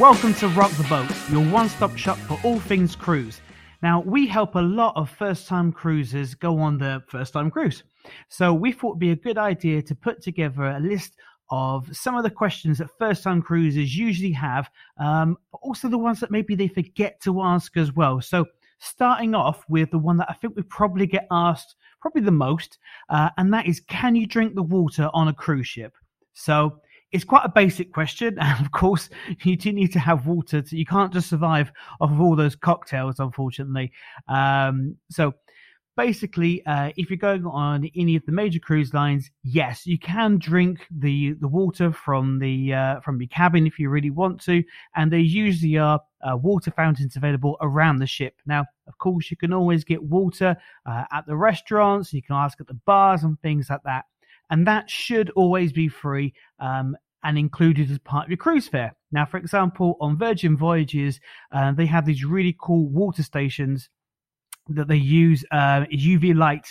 Welcome to Rock the Boat, your one stop shop for all things cruise. Now, we help a lot of first time cruisers go on their first time cruise. So, we thought it'd be a good idea to put together a list of some of the questions that first time cruisers usually have, um, but also the ones that maybe they forget to ask as well. So, starting off with the one that I think we probably get asked probably the most, uh, and that is can you drink the water on a cruise ship? So, it's quite a basic question, and of course, you do need to have water. To, you can't just survive off of all those cocktails, unfortunately. Um, so, basically, uh, if you're going on any of the major cruise lines, yes, you can drink the the water from the uh, from your cabin if you really want to, and there usually are uh, water fountains available around the ship. Now, of course, you can always get water uh, at the restaurants. You can ask at the bars and things like that and that should always be free um, and included as part of your cruise fare. Now, for example, on Virgin Voyages, uh, they have these really cool water stations that they use uh, UV light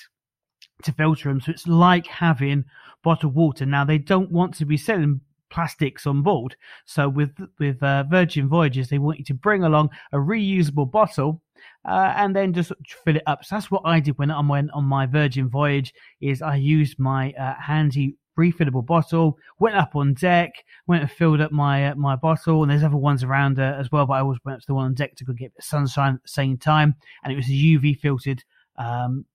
to filter them, so it's like having bottled water. Now, they don't want to be selling plastics on board. So with with uh, Virgin Voyages, they want you to bring along a reusable bottle uh, and then just fill it up. So that's what I did when I went on my Virgin voyage. Is I used my uh, handy refillable bottle, went up on deck, went and filled up my uh, my bottle, and there's other ones around uh, as well. But I always went up to the one on deck to go get sunshine at the same time, and it was a UV filtered um,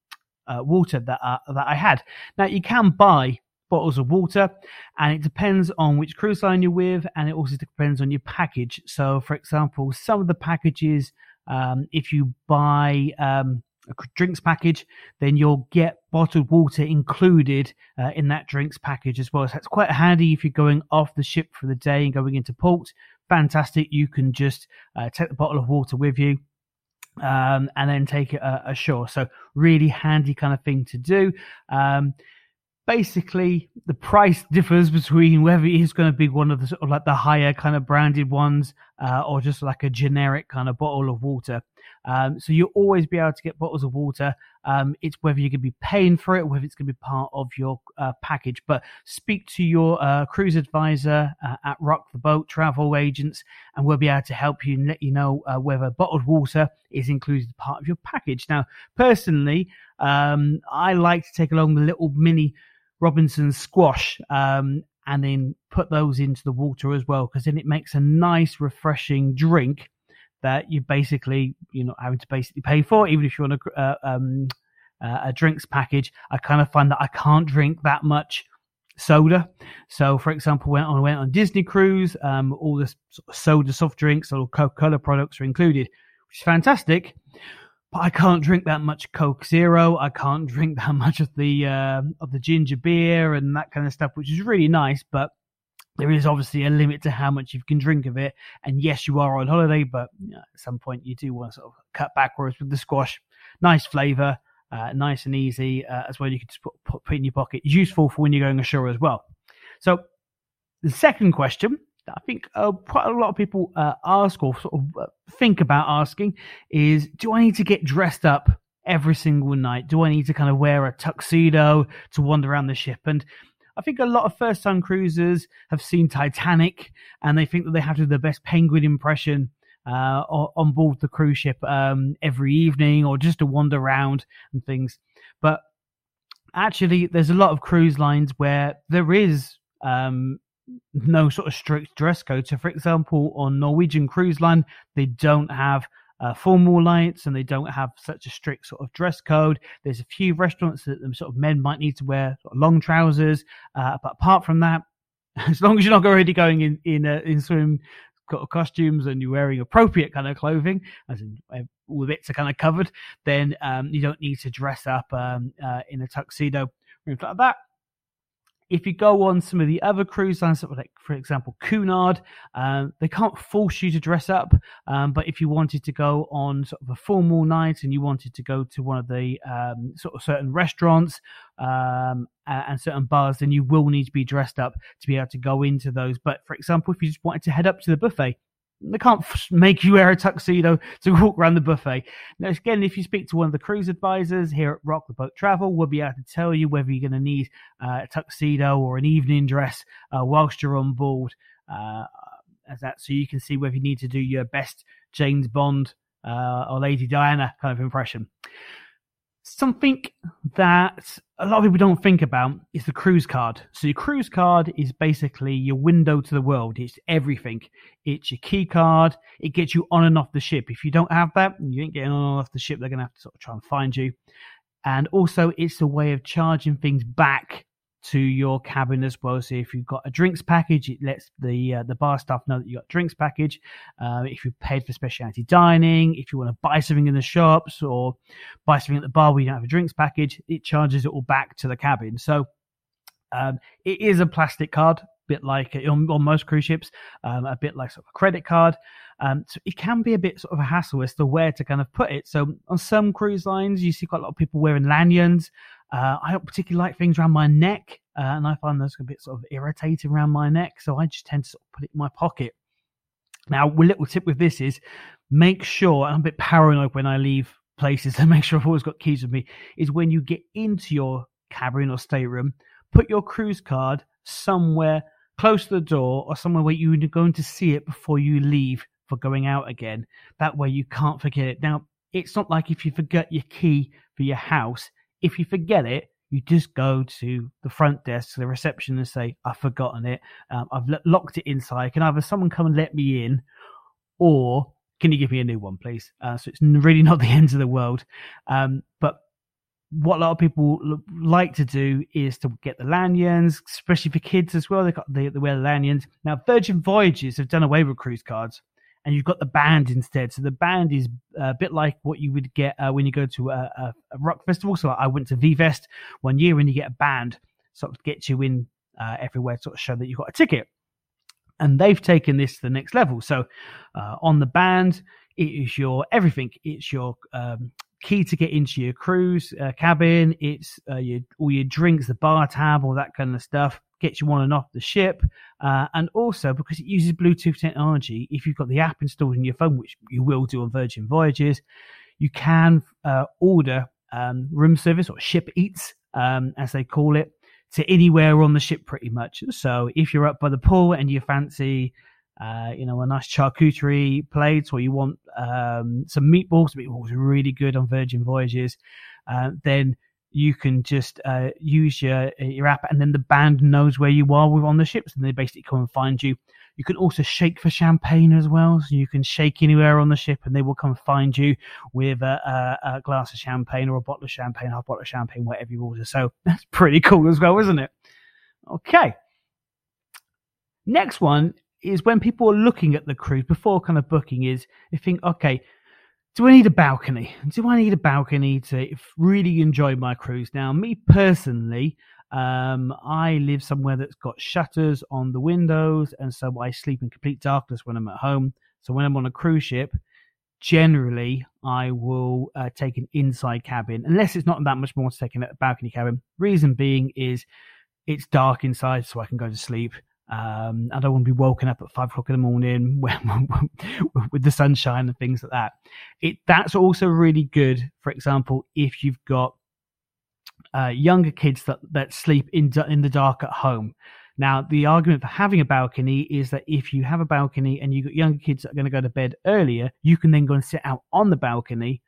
uh, water that uh, that I had. Now you can buy bottles of water and it depends on which cruise line you're with and it also depends on your package so for example some of the packages um, if you buy um, a drinks package, then you'll get bottled water included uh, in that drinks package as well. So that's quite handy if you're going off the ship for the day and going into port. Fantastic. You can just uh, take the bottle of water with you. Um, and then take it uh, ashore. So really handy kind of thing to do. Um, basically the price differs between whether it is going to be one of the sort of like the higher kind of branded ones uh, or just like a generic kind of bottle of water. Um, so you'll always be able to get bottles of water. Um, it's whether you're going to be paying for it, or whether it's going to be part of your uh, package. But speak to your uh, cruise advisor uh, at Rock the Boat Travel Agents, and we'll be able to help you and let you know uh, whether bottled water is included part of your package. Now, personally, um, I like to take along the little mini Robinson squash um, and then put those into the water as well because then it makes a nice refreshing drink that you basically you're not having to basically pay for even if you want a, uh, um, uh, a drinks package. I kind of find that i can't drink that much soda. So for example when i went on disney cruise um, all the soda soft drinks or coca-cola products are included which is fantastic but I can't drink that much Coke Zero. I can't drink that much of the uh, of the ginger beer and that kind of stuff, which is really nice. But there is obviously a limit to how much you can drink of it. And yes, you are on holiday, but you know, at some point you do want to sort of cut back. Whereas with the squash, nice flavour, uh, nice and easy uh, as well. You can just put, put, put in your pocket. Useful for when you're going ashore as well. So the second question I think uh, quite a lot of people uh, ask or sort of uh, think about asking is do I need to get dressed up every single night? Do I need to kind of wear a tuxedo to wander around the ship? And I think a lot of first time cruisers have seen Titanic and they think that they have to do the best penguin impression uh, on board the cruise ship um, every evening or just to wander around and things. But actually, there's a lot of cruise lines where there is um, no sort of strict dress code. So, for example, on Norwegian Cruise Line, they don't have uh, formal lights and they don't have such a strict sort of dress code. There's a few restaurants that the sort of men might need to wear sort of long trousers, uh, but apart from that, as long as you're not already going in in uh, in swim costumes and you're wearing appropriate kind of clothing, as in uh, all the bits are kind of covered, then um, you don't need to dress up um, uh, in a tuxedo or anything like that if you go on some of the other cruise lines, like for example Cunard, um, they can't force you to dress up. Um, but if you wanted to go on sort of a formal night and you wanted to go to one of the um, sort of certain restaurants um, and certain bars, then you will need to be dressed up to be able to go into those. But for example, if you just wanted to head up to the buffet, they can't make you wear a tuxedo to walk around the buffet. Now, again, if you speak to one of the cruise advisors here at Rock the Boat Travel, we'll be able to tell you whether you're going to need uh, a tuxedo or an evening dress uh, whilst you're on board. Uh, as that, so you can see whether you need to do your best James Bond uh, or Lady Diana kind of impression. Something that a lot of people don't think about is the cruise card. So your cruise card is basically your window to the world. It's everything. It's your key card. It gets you on and off the ship. If you don't have that, you ain't getting on and off the ship. They're going to have to sort of try and find you. And also, it's a way of charging things back to your cabin as well. So if you've got a drinks package, it lets the uh, the bar staff know that you got drinks package. Uh, if you paid for specialty dining, if you want to buy something in the shops or buy something at the bar where you don't have a drinks package, it charges it all back to the cabin. So um, it is a plastic card, a bit like on, on most cruise ships, um, a bit like sort of a credit card. Um, so it can be a bit sort of a hassle as to where to kind of put it. So on some cruise lines, you see quite a lot of people wearing lanyards. Uh, I don't particularly like things around my neck, uh, and I find those a bit sort of irritating around my neck. So I just tend to sort of put it in my pocket. Now, a little tip with this is make sure, I'm a bit paranoid when I leave places to make sure I've always got keys with me, is when you get into your cabin or stateroom, put your cruise card somewhere close to the door or somewhere where you're going to see it before you leave for going out again. That way you can't forget it. Now, it's not like if you forget your key for your house, if you forget it, you just go to the front desk, to the reception, and say, I've forgotten it. Um, I've locked it inside. Can either someone come and let me in, or can you give me a new one, please? Uh, so it's really not the end of the world. Um, but what a lot of people like to do is to get the lanyards, especially for kids as well. They got the, they wear the lanyards. Now, Virgin Voyages have done away with cruise cards and you've got the band instead. So the band is a bit like what you would get uh, when you go to a, a, a, rock festival. So I went to V-Fest one year and you get a band sort of gets you in uh, everywhere, sort of show that you've got a ticket. And they've taken this to the next level. So uh, on the band, it is your everything. It's your um, key to get into your cruise uh, cabin. It's uh, your all your drinks, the bar tab, all that kind of stuff gets you on and off the ship. Uh, and also because it uses Bluetooth technology, if you've got the app installed in your phone, which you will do on Virgin Voyages, you can uh, order um, room service or ship eats, um, as they call it, to anywhere on the ship pretty much. So if you're up by the pool and you fancy, uh, you know, a nice charcuterie plate or you want um, some meatballs, meatballs are really good on Virgin Voyages, uh, then you can just uh, use your your app, and then the band knows where you are on the ships, and they basically come and find you. You can also shake for champagne as well, so you can shake anywhere on the ship, and they will come find you with a, a, a glass of champagne or a bottle of champagne, half bottle of champagne, whatever you order. So that's pretty cool as well, isn't it? Okay. Next one is when people are looking at the cruise before kind of booking is they think, okay, do I need a balcony? Do I need a balcony to really enjoy my cruise? Now, me personally, um, I live somewhere that's got shutters on the windows, and so I sleep in complete darkness when I'm at home. So when I'm on a cruise ship, generally I will uh, take an inside cabin, unless it's not that much more to take a balcony cabin. Reason being is it's dark inside, so I can go to sleep. Um, I don't want to be woken up at five o'clock in the morning with the sunshine and things like that. It that's also really good. For example, if you've got uh, younger kids that, that sleep in in the dark at home. Now, the argument for having a balcony is that if you have a balcony and you've got younger kids that are going to go to bed earlier, you can then go and sit out on the balcony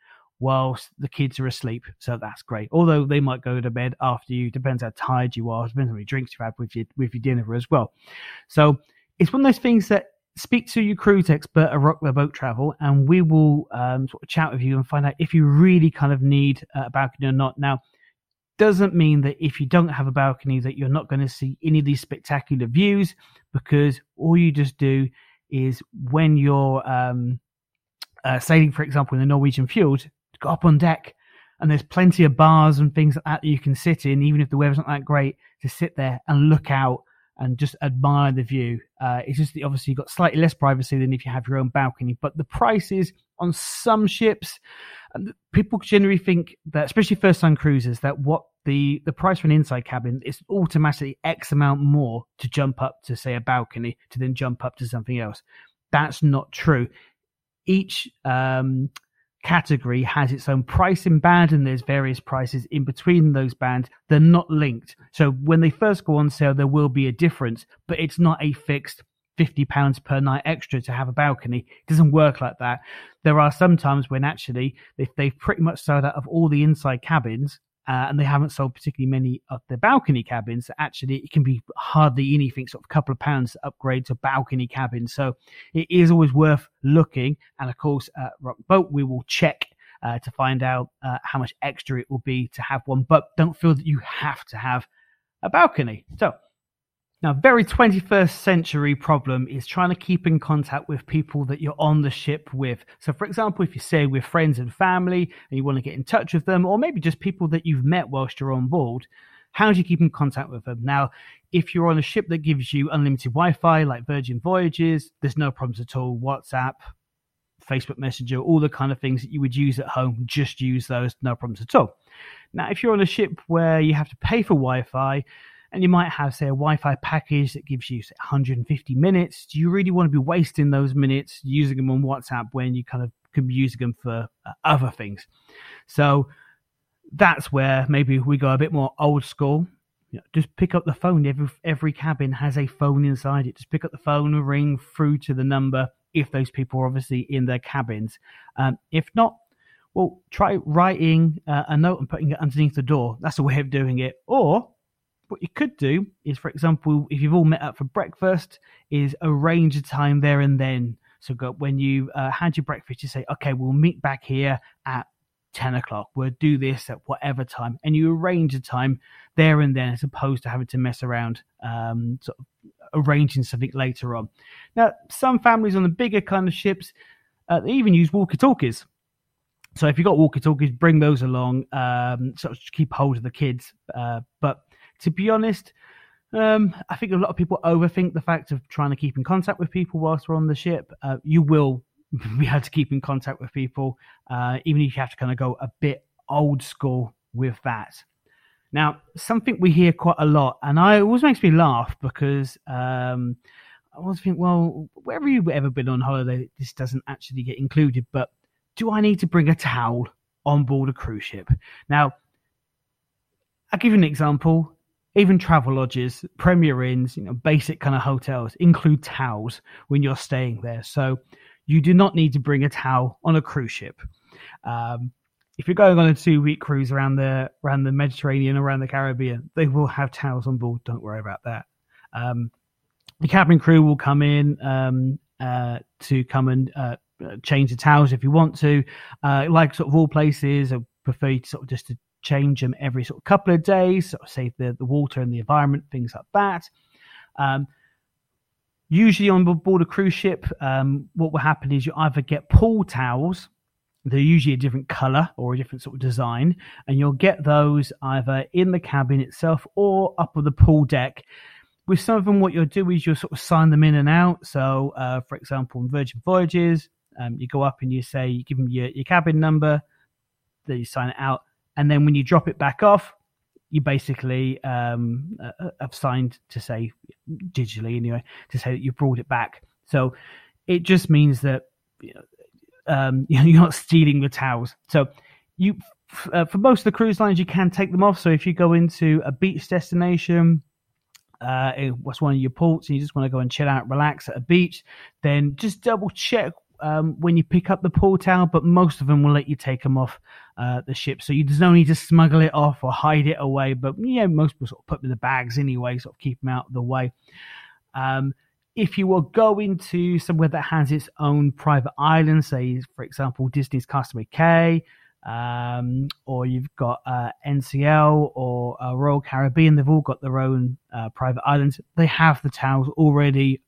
whilst the kids are asleep. So that's great. Although they might go to bed after you, depends how tired you are, depends how many drinks you've had with your with your dinner as well. So it's one of those things that speak to your cruise expert at Rock the Boat Travel, and we will um, sort of chat with you and find out if you really kind of need a balcony or not. Now, doesn't mean that if you don't have a balcony that you're not going to see any of these spectacular views, because all you just do is when you're um, uh, sailing, for example, in the Norwegian fjords, go up on deck and there's plenty of bars and things like that, that you can sit in, even if the weather's not that great, to sit there and look out and just admire the view. Uh, it's just that obviously you've got slightly less privacy than if you have your own balcony, but the prices on some ships, people generally think that, especially first time cruisers, that what the, the price for an inside cabin is automatically X amount more to jump up to say a balcony to then jump up to something else. That's not true. Each um, category has its own pricing band and there's various prices in between those bands. They're not linked. So when they first go on sale, there will be a difference, but it's not a fixed fifty pounds per night extra to have a balcony. It doesn't work like that. There are some times when actually if they've pretty much sold out of all the inside cabins uh, and they haven't sold particularly many of the balcony cabins, actually it can be hardly anything, sort of a couple of pounds to upgrade to balcony cabins. So it is always worth looking. And of course, at Rock Boat, we will check uh, to find out uh, how much extra it will be to have one. But don't feel that you have to have a balcony. So now, very 21st century problem is trying to keep in contact with people that you're on the ship with. So, for example, if you say with friends and family and you want to get in touch with them, or maybe just people that you've met whilst you're on board, how do you keep in contact with them? Now, if you're on a ship that gives you unlimited Wi Fi, like Virgin Voyages, there's no problems at all. WhatsApp, Facebook Messenger, all the kind of things that you would use at home, just use those, no problems at all. Now, if you're on a ship where you have to pay for Wi Fi, and you might have, say, a Wi Fi package that gives you say, 150 minutes. Do you really want to be wasting those minutes using them on WhatsApp when you kind of could be using them for uh, other things? So that's where maybe we go a bit more old school. You know, just pick up the phone. Every every cabin has a phone inside it. Just pick up the phone and ring through to the number if those people are obviously in their cabins. Um, if not, well, try writing uh, a note and putting it underneath the door. That's a way of doing it. Or what you could do is, for example, if you've all met up for breakfast, is arrange a time there and then. So go, when you uh, had your breakfast, you say, okay, we'll meet back here at 10 o'clock. We'll do this at whatever time. And you arrange a time there and then as opposed to having to mess around, um, sort of arranging something later on. Now, some families on the bigger kind of ships, uh, they even use walkie talkies. So if you've got walkie talkies, bring those along, um, sort of keep hold of the kids. Uh, but to be honest, um, I think a lot of people overthink the fact of trying to keep in contact with people whilst we're on the ship. Uh, you will be able to keep in contact with people, uh, even if you have to kind of go a bit old school with that. Now, something we hear quite a lot, and I always makes me laugh because um, I always think, well, wherever you've ever been on holiday, this doesn't actually get included. But do I need to bring a towel on board a cruise ship? Now, I'll give you an example even Travelodges, Premier Inns, you know, basic kind of hotels include towels when you're staying there. So you do not need to bring a towel on a cruise ship. Um, if you're going on a two week cruise around the around the Mediterranean, around the Caribbean, they will have towels on board. Don't worry about that. Um, the cabin crew will come in um, uh, to come and uh, change the towels if you want to. Uh, like sort of all places, I prefer you to sort of just to change them every sort of couple of days, sort of save the, the water and the environment, things like that. Um, usually on board a cruise ship, um, what will happen is you either get pool towels, they're usually a different color or a different sort of design, and you'll get those either in the cabin itself or up on the pool deck. With some of them, what you'll do is you'll sort of sign them in and out. So, uh, for example, on Virgin Voyages, um, you go up and you say, you give them your, your cabin number, then you sign it out and then when you drop it back off, you basically um, uh, uh, have signed to say digitally anyway to say that you brought it back. So it just means that you know, um, you're not stealing the towels. So you uh, for most of the cruise lines you can take them off. So if you go into a beach destination. Uh, what's one of your ports and you just want to go and chill out, relax at a beach, then just double check um, when you pick up the pool towel, but most of them will let you take them off uh, the ship. So you, there's no need to smuggle it off or hide it away. But yeah, most people sort of put them in the bags anyway, sort of keep them out of the way. Um, if you were going to somewhere that has its own private island, say for example Disney's Castaway Cay, um, or you've got uh, NCL or uh, Royal Caribbean, they've all got their own uh, private islands. They have the towels already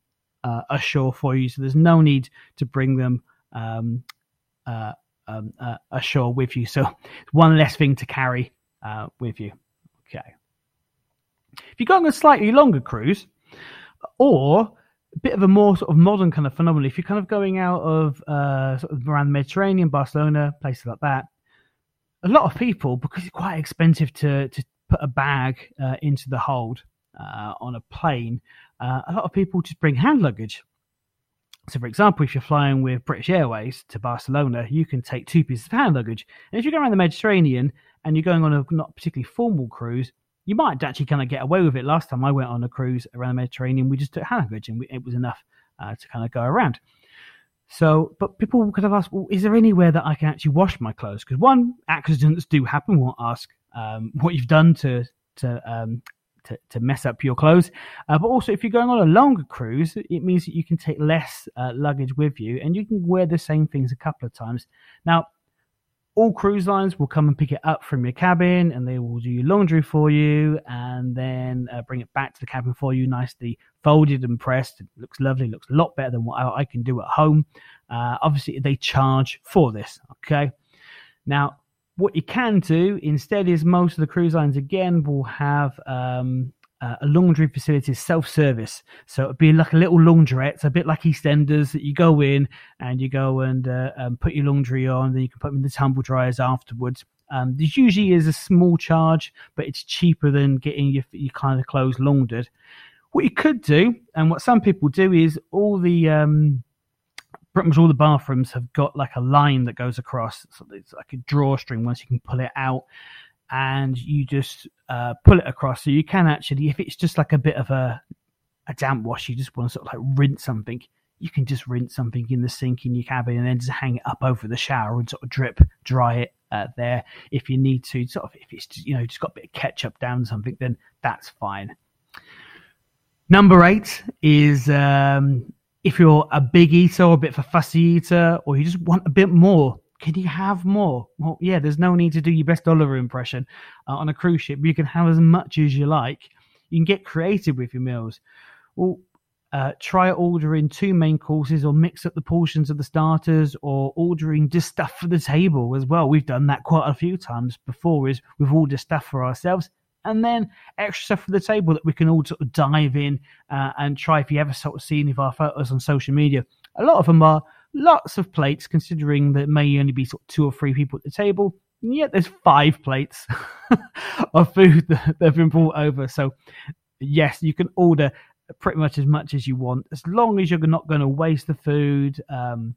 uh, ashore for you. So there's no need to bring them um, uh, um, uh, ashore with you. So one less thing to carry uh, with you. Okay. If you're going on a slightly longer cruise, or a bit of a more sort of modern kind of phenomenon, if you're kind of going out of uh, sort of around the Mediterranean, Barcelona, places like that, a lot of people, because it's quite expensive to, to put a bag uh, into the hold uh, on a plane, uh, a lot of people just bring hand luggage. So, for example, if you're flying with British Airways to Barcelona, you can take two pieces of hand luggage. And if you're going around the Mediterranean and you're going on a not particularly formal cruise, you might actually kind of get away with it. Last time I went on a cruise around the Mediterranean, we just took hand luggage and we, it was enough uh, to kind of go around. So, but people could have asked, well, is there anywhere that I can actually wash my clothes? Because one, accidents do happen. We'll ask um, what you've done to to um, to, to mess up your clothes. Uh, but also, if you're going on a longer cruise, it means that you can take less uh, luggage with you and you can wear the same things a couple of times. Now, all cruise lines will come and pick it up from your cabin and they will do your laundry for you and then uh, bring it back to the cabin for you nicely folded and pressed it looks lovely looks a lot better than what i, I can do at home uh, obviously they charge for this okay now what you can do instead is most of the cruise lines again will have um, uh, a laundry facility self-service. So it'd be like a little laundrette a bit like eastenders that you go in and you go and uh, um, put your laundry on then you can put them in the tumble dryers afterwards. Um, this usually is a small charge but it's cheaper than getting your, your kind of clothes laundered. What you could do and what some people do is all the um, pretty much all the bathrooms have got like a line that goes across. So it's like a drawstring once you can pull it out and you just uh, pull it across. So you can actually, if it's just like a bit of a, a damp wash, you just want to sort of like rinse something, you can just rinse something in the sink in your cabin and then just hang it up over the shower and sort of drip dry it uh, there if you need to. Sort of if it's just, you know just got a bit of ketchup down something, then that's fine. Number eight is um, if you're a big eater or a bit of a fussy eater, or you just want a bit more, can you have more? Well, yeah, there's no need to do your best Oliver impression uh, on a cruise ship. You can have as much as you like. You can get creative with your meals. Well, uh, try ordering two main courses or mix up the portions of the starters or ordering just stuff for the table as well. We've done that quite a few times before is we've ordered stuff for ourselves and then extra stuff for the table that we can all sort of dive in uh, and try. If you ever sort of see any of our photos on social media, a lot of them are lots of plates, considering that may only be sort of two or three people at the table. And yet there's five plates of food that have been brought over. So yes, you can order pretty much as much as you want, as long as you're not going to waste the food. Um,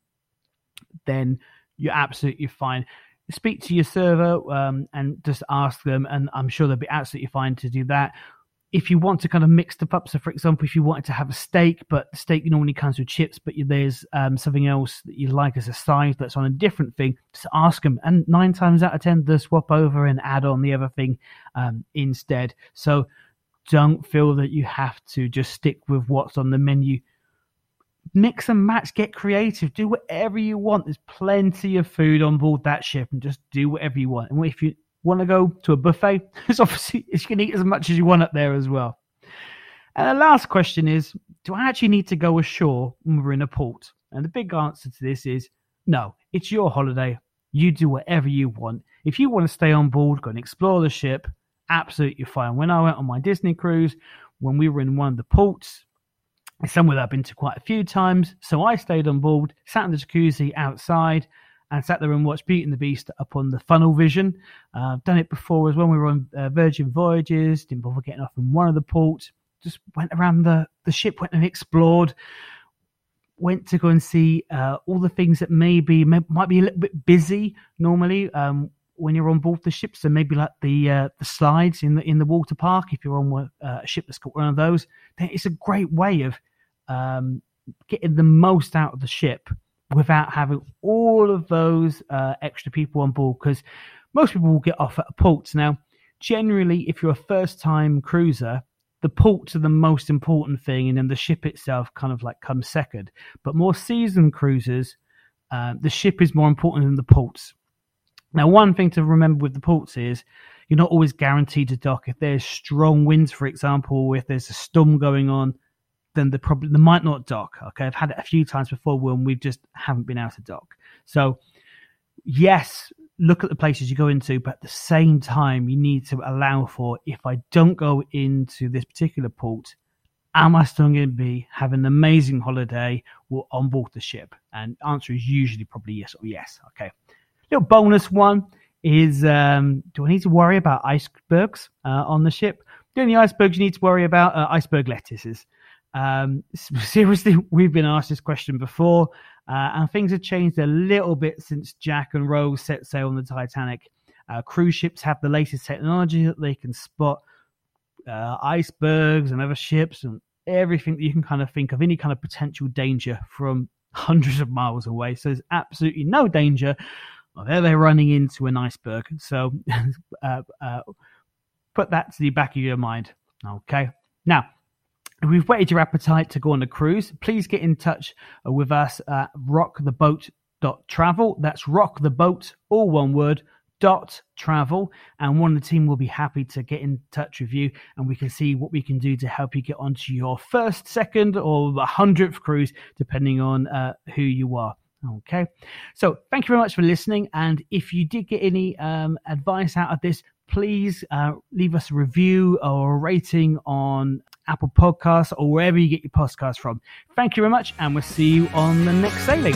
then you're absolutely fine speak to your server um, and just ask them, and I'm sure they'll be absolutely fine to do that. If you want to kind of mix stuff up, so for example, if you wanted to have a steak, but steak normally comes with chips, but there's um, something else that you like as a side that's on a different thing, just ask them. And nine times out of ten, they'll swap over and add on the other thing um, instead. So don't feel that you have to just stick with what's on the menu mix and match, get creative, do whatever you want. There's plenty of food on board that ship, and just do whatever you want. And if you want to go to a buffet, it's obviously you can eat as much as you want up there as well. And the last question is: Do I actually need to go ashore when we're in a port? And the big answer to this is no. It's your holiday. You do whatever you want. If you want to stay on board, go and explore the ship. Absolutely fine. When I went on my Disney cruise, when we were in one of the ports, somewhere that I've been to quite a few times. So I stayed on board, sat in the jacuzzi outside, and sat there and watched Beauty and the Beast up on the funnel vision. Uh, I've done it before as well. We were on uh, Virgin Voyages, didn't bother getting off in one of the ports, just went around the, the ship, went and explored, went to go and see uh, all the things that maybe may, might be a little bit busy normally. Um, when you're on board the ship, so maybe like the uh, the slides in the in the water park. If you're on uh, a ship that's got one of those, it's a great way of um, getting the most out of the ship without having all of those uh, extra people on board because most people will get off at a port. Now, generally, if you're a first time cruiser, the ports are the most important thing, and then the ship itself kind of like comes second. But more seasoned cruisers, uh, the ship is more important than the ports. Now, one thing to remember with the ports is you're not always guaranteed to dock. If there's strong winds, for example, if there's a storm going on, then the problem they might not dock. Okay, I've had it a few times before when we just haven't been able to dock. So yes, look at the places you go into, but at the same time, you need to allow for if I don't go into this particular port, am I still going to be having an amazing holiday on board the ship? And answer is usually probably yes or yes. Okay. Little bonus one is um, do I need to worry about icebergs uh, on the ship? The only icebergs you need to worry about are iceberg lettuces. Um, seriously, we've been asked this question before, uh, and things have changed a little bit since Jack and Rose set sail on the Titanic. Uh, cruise ships have the latest technology that they can spot uh, icebergs and other ships and everything that you can kind of think of, any kind of potential danger from hundreds of miles away. So there's absolutely no danger. There they're running into an iceberg. So uh, uh, put that to the back of your mind. Okay. Now, if we've whetted your appetite to go on a cruise, please get in touch with us at rocktheboat.travel. That's rocktheboat, the all one word, dot travel. And one of the team will be happy to get in touch with you and we can see what we can do to help you get onto your first second or hundredth cruise depending on uh, who you are. Okay. So thank you very much for listening. And if you did get any um, advice out of this please uh, leave us a review or a rating on apple podcasts or wherever you get your podcasts from. Thank you very much and we'll see you on the next sailing